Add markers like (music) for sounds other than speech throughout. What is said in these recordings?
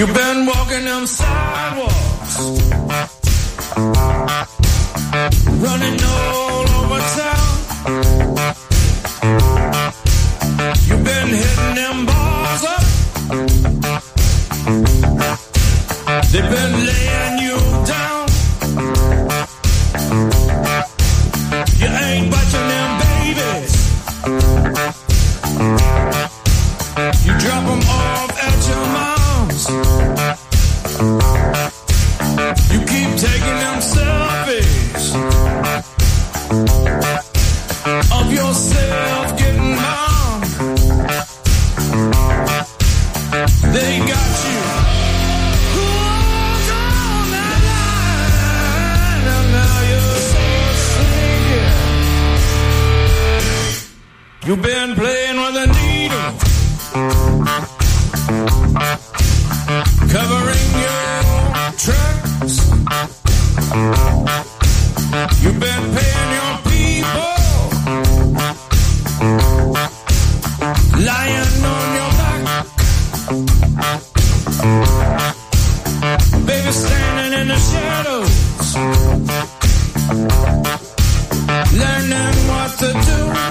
You've been walking them sidewalks, running all over town. Baby, standing in the shadows, learning what to do.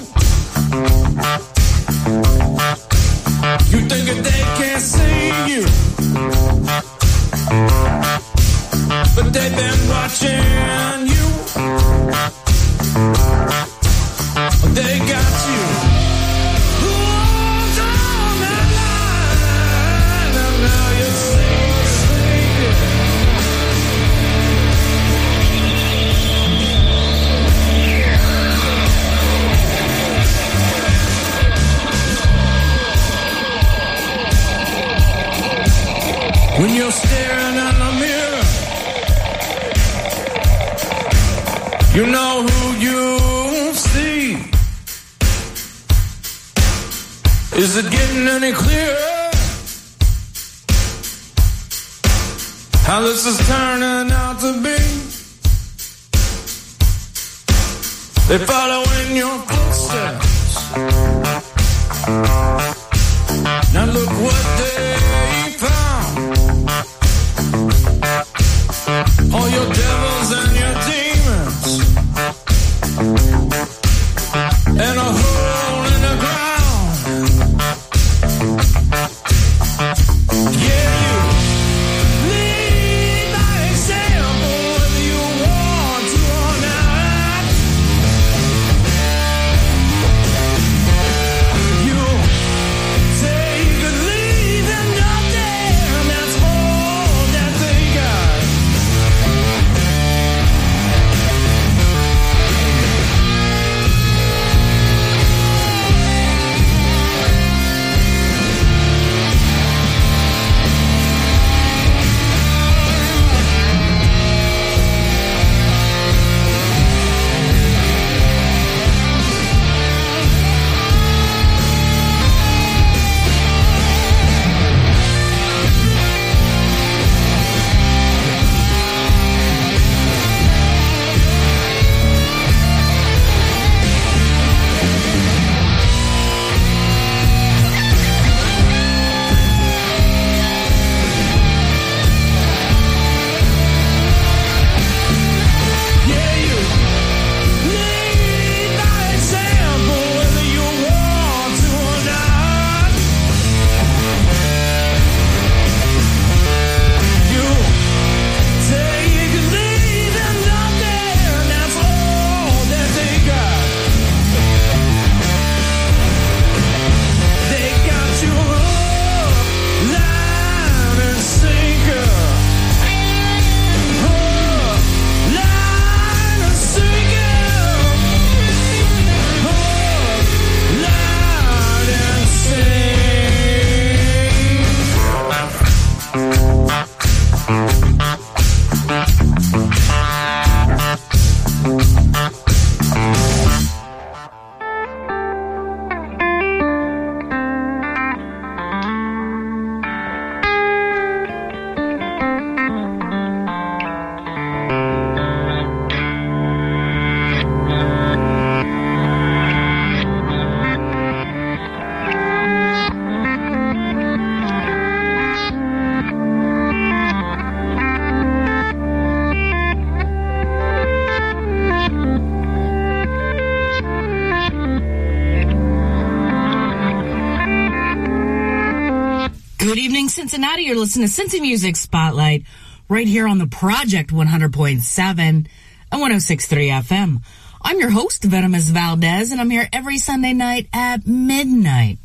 Cincinnati. You're listening to Cincy Music Spotlight right here on the Project 100.7 and 106.3 FM. I'm your host, Venomous Valdez, and I'm here every Sunday night at midnight,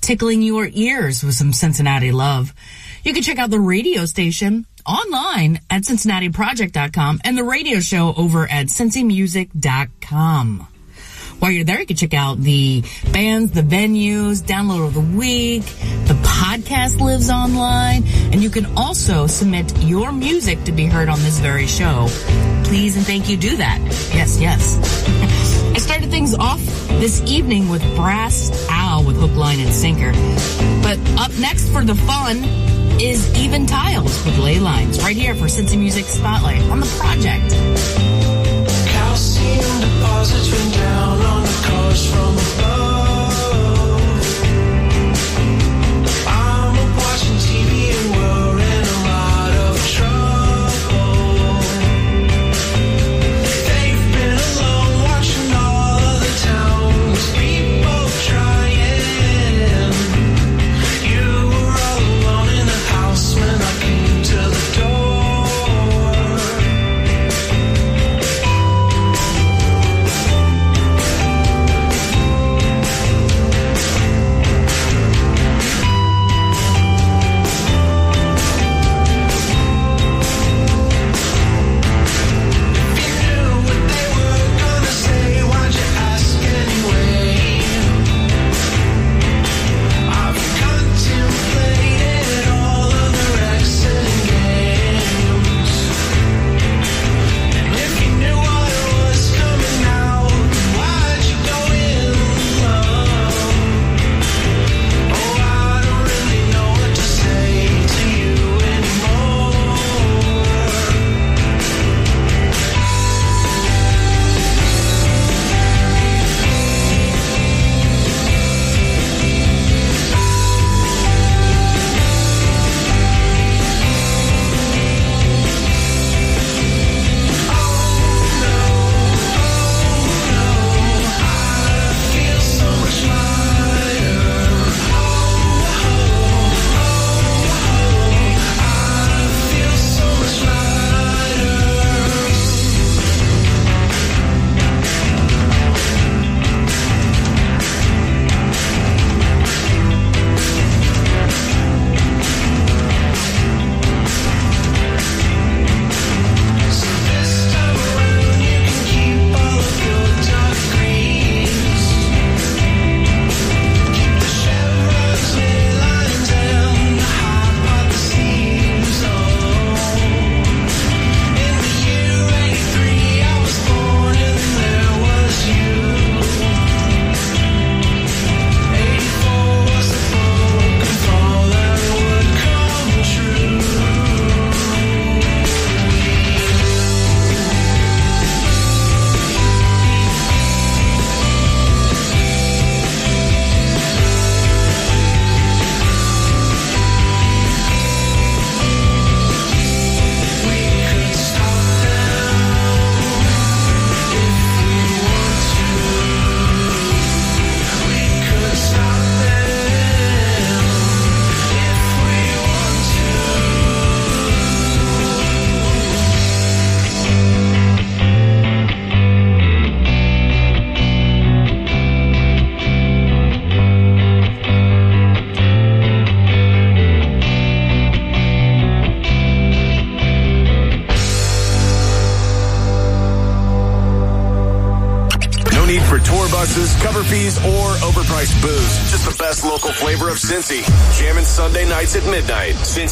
tickling your ears with some Cincinnati love. You can check out the radio station online at cincinnatiproject.com and the radio show over at cincymusic.com. While you're there, you can check out the bands, the venues, download of the week. The podcast lives online, and you can also submit your music to be heard on this very show. Please and thank you do that. Yes, yes. (laughs) I started things off this evening with Brass Owl with Hook, Line, and Sinker. But up next for the fun is Even Tiles with Ley Lines, right here for Cincy Music Spotlight on the project. Calcium deposits rain down on the cars from above.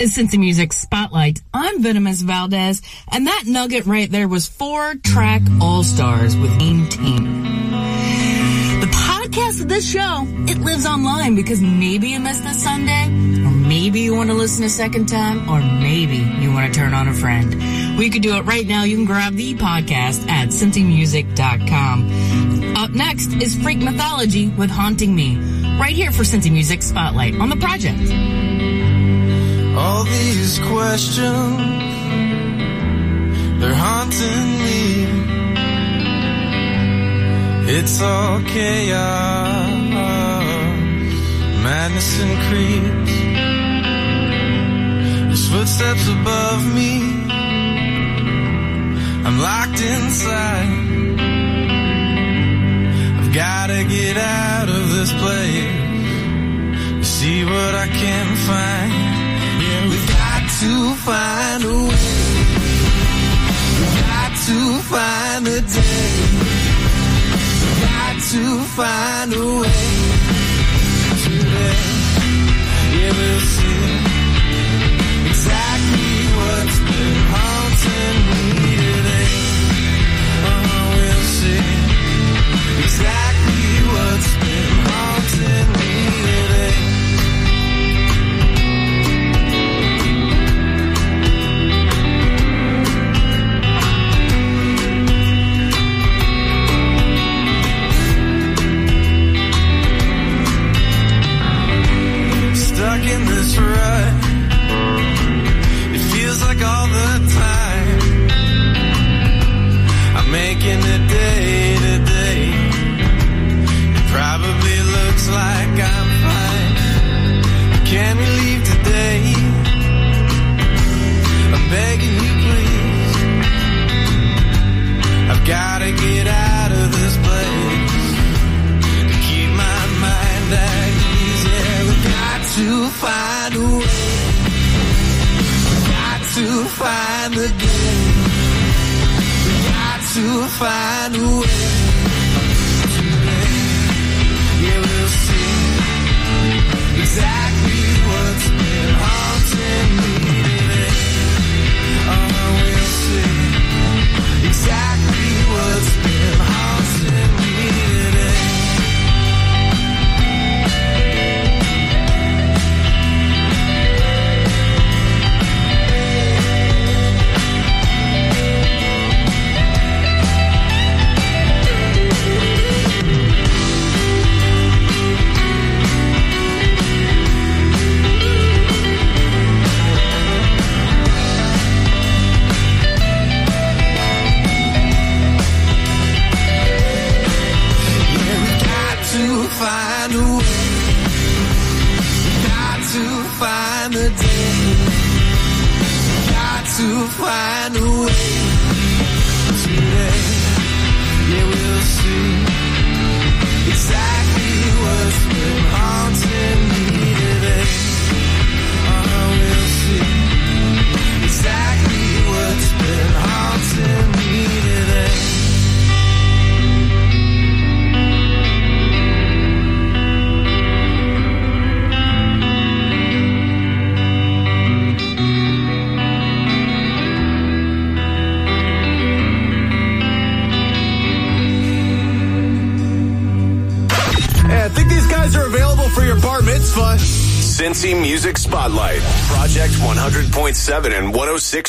is Cincy Music Spotlight. I'm Venomous Valdez, and that nugget right there was four track all stars with Aim Team. The podcast of this show, it lives online because maybe you missed this Sunday, or maybe you want to listen a second time, or maybe you want to turn on a friend. We could do it right now. You can grab the podcast at cincymusic.com. Up next is Freak Mythology with Haunting Me, right here for Cincy Music Spotlight on the project. All these questions, they're haunting me. It's all chaos, madness and creeps. There's footsteps above me. I'm locked inside. I've gotta get out of this place. See what I can find to find a way. Got to find a day. Got to find a way. Today, yeah, we'll see. 100.7 and 106.3.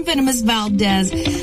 I'm Venomous Valdez.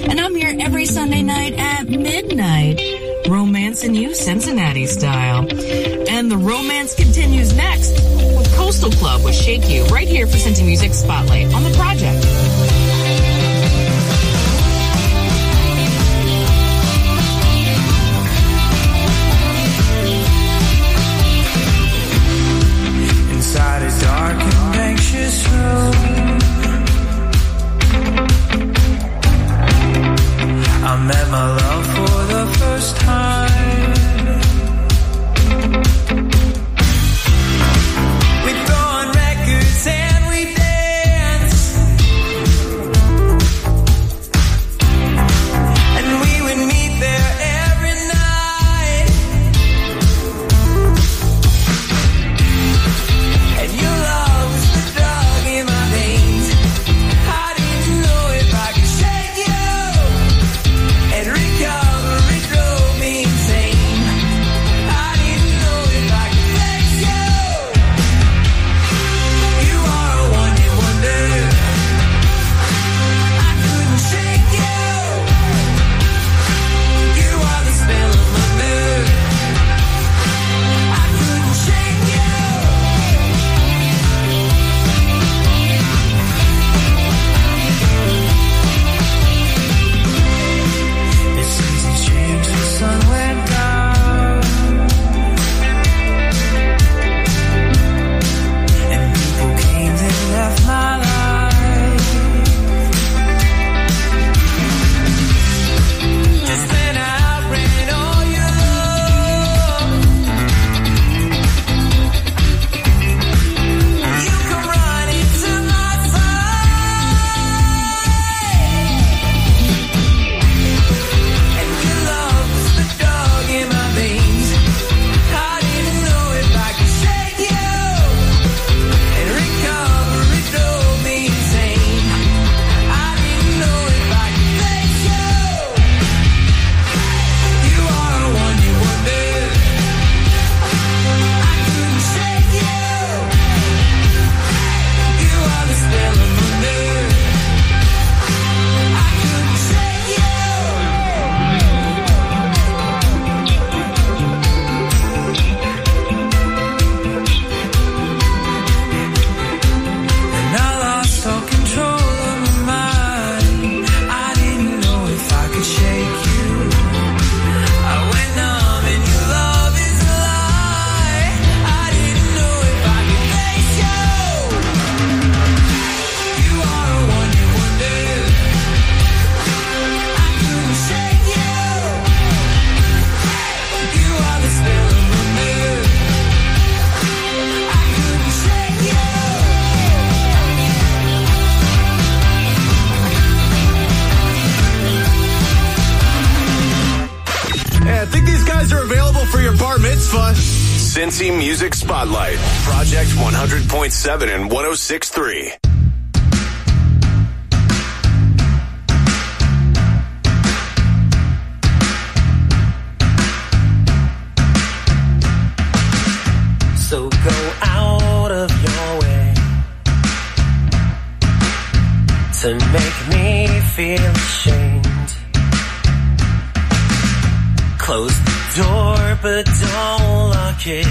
close the door, but don't lock it.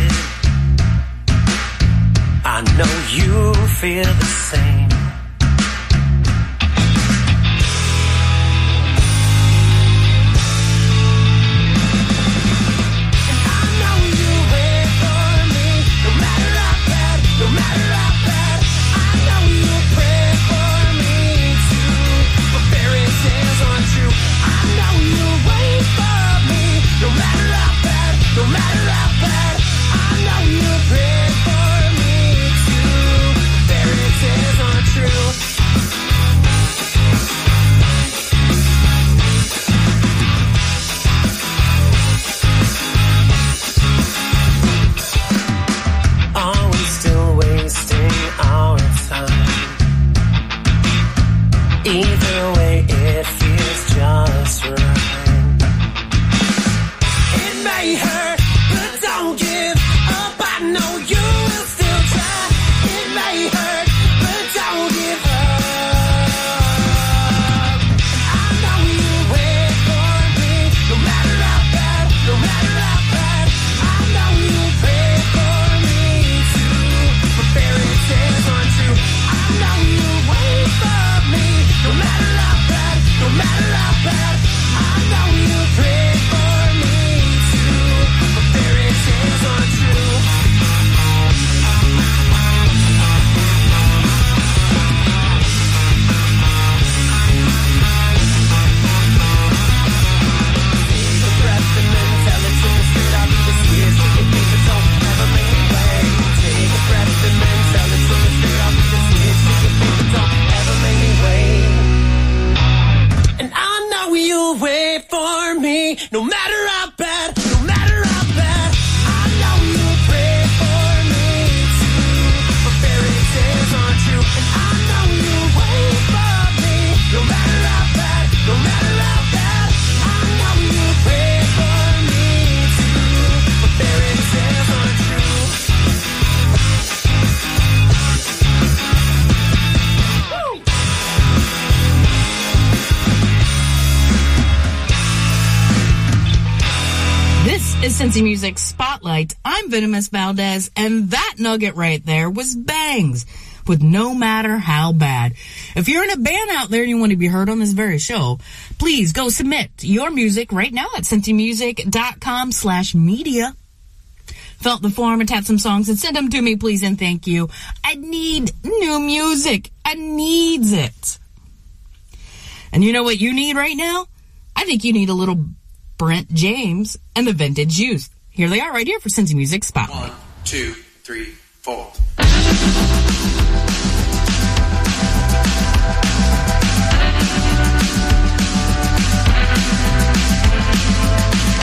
I know you feel the same. Cincy Music Spotlight. I'm Venomous Valdez, and that nugget right there was Bangs with No Matter How Bad. If you're in a band out there and you want to be heard on this very show, please go submit your music right now at cincymusic.com slash media. Felt the form and tap some songs and send them to me, please and thank you. I need new music. I needs it. And you know what you need right now? I think you need a little Brent James and the Vintage Youth. Here they are right here for Cincy Music Spotlight. One, two, three, four. Watch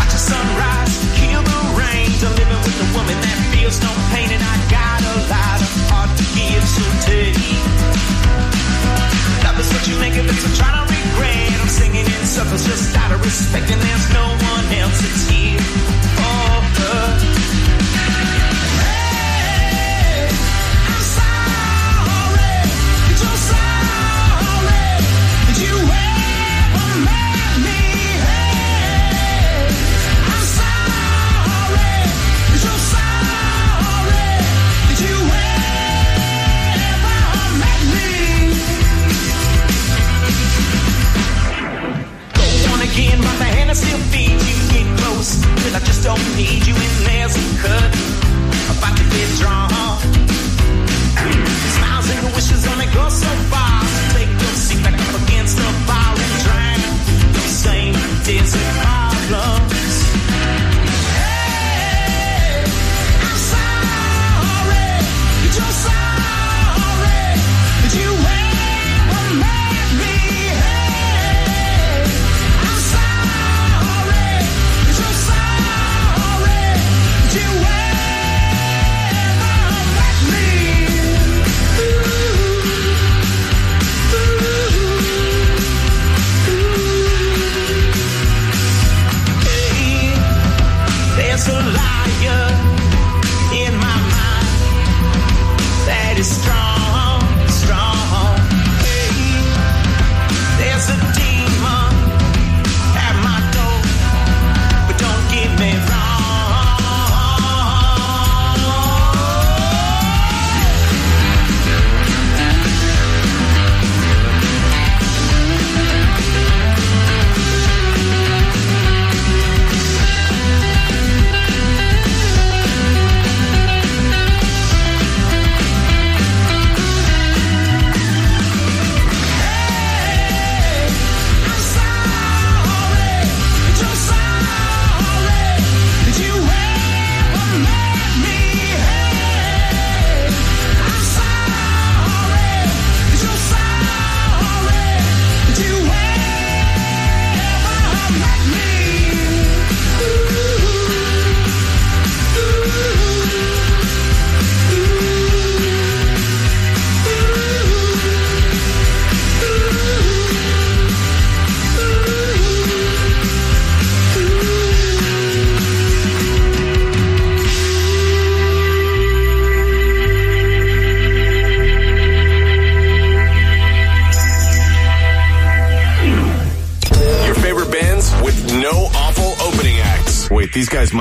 the sunrise, kill the rain. To living with a woman that feels no pain, and I got a lot of heart to give, so take. Love is what you make of it, so try to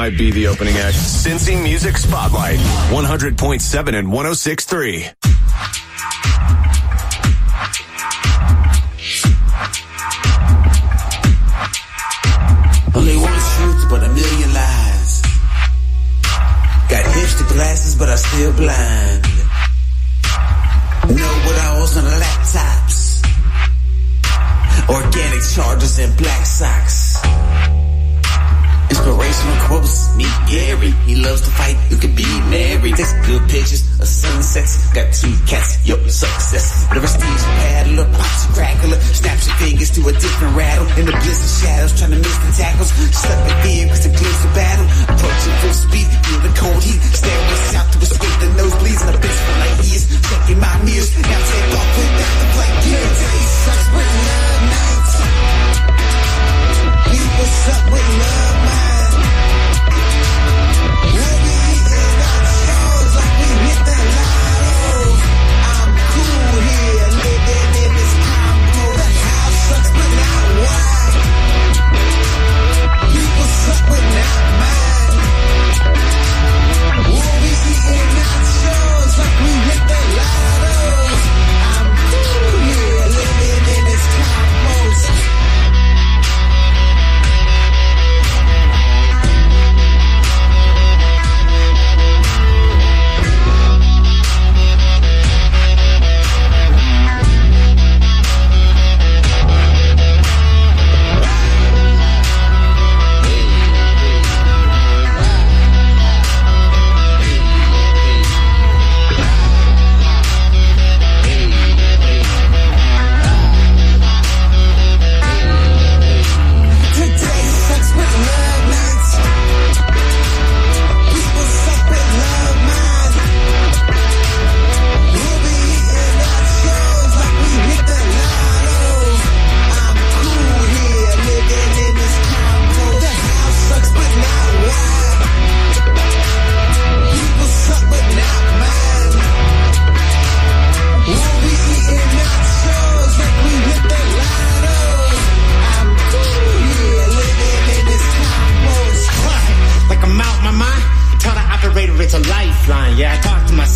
might be the opening act. Cincy Music Spotlight, 100.7 and 106.3. Only one truth, but a million lies. Got hipster glasses, but I'm still blind. Could be married. Takes good pictures of sunsets. Got two cats, yo, success. The prestige paddler, pops a crackler. Snaps your fingers to a different rattle. In the blizzard shadows, trying to miss the tackles. Stuck in fear, cause the glimpse of battle. Approaching full speed, feel the cold heat. Stairway south to escape the nosebleeds. And the bitch for like years. Checking my mirrors. Now take off without the flight gear. Day sucks with love nights. People suck with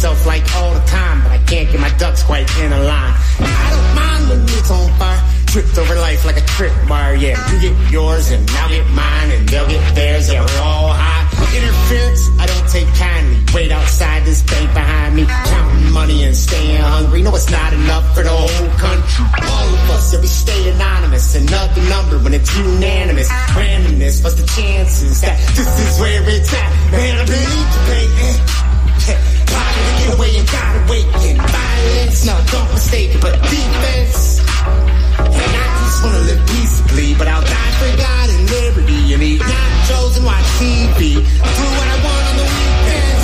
myself like all the time, but I can't get my ducks quite in a line. I don't mind when it's on fire. Tripped over life like a trip bar, yeah. You get yours and I'll get mine and they'll get theirs, yeah, we're all high. Interference, I don't take kindly. Wait outside this bank behind me, counting money and staying hungry. No, it's not enough for the whole country. All of us, yeah, we stay anonymous. Another number when it's unanimous. Randomness, what's the chances that this is where it's at? Man, I believe to pay. (laughs) Get away and gotta wait. And violence, no, don't mistake it, but defense. And I just wanna live peaceably, but I'll die for God and liberty and eat nachos and watch TV. Do what I want on the weekends.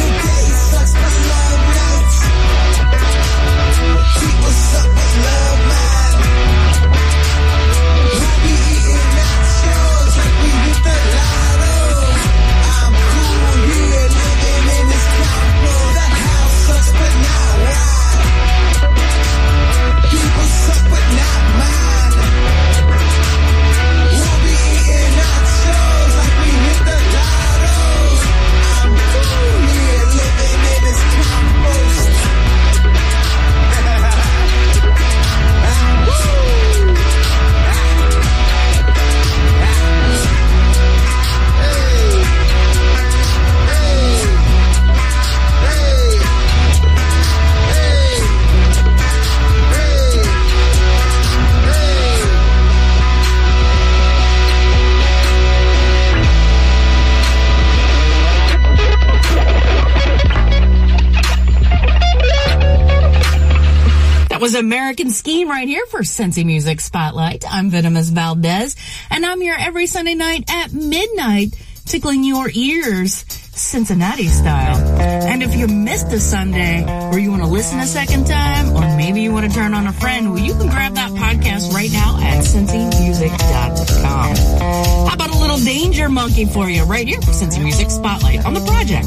Was American Scheme right here for Cincy Music Spotlight. I'm Venomous Valdez, and I'm here every Sunday night at midnight, tickling your ears, Cincinnati style. And if you missed a Sunday, or you want to listen a second time, or maybe you want to turn on a friend, well, you can grab that podcast right now at cincymusic.com. How about a little Danger Monkey for you right here for Cincy Music Spotlight on the project?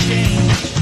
change.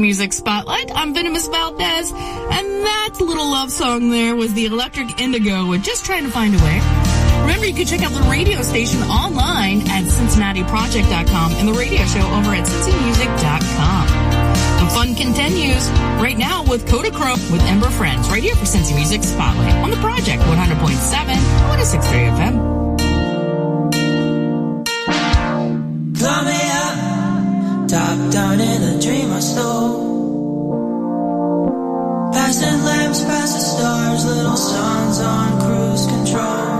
Music Spotlight. I'm Venomous Valdez, and that little love song there was the Electric Indigo with Just Trying to Find a Way. Remember, you can check out the radio station online at CincinnatiProject.com and the radio show over at CincyMusic.com. The fun continues right now with Coda Kodachrome with Ember Friends, right here for Cincy Music Spotlight on the Project 100.7, 106.3 FM. Up, top down in a dream I stole. Passing lamps passing stars, little suns on cruise control.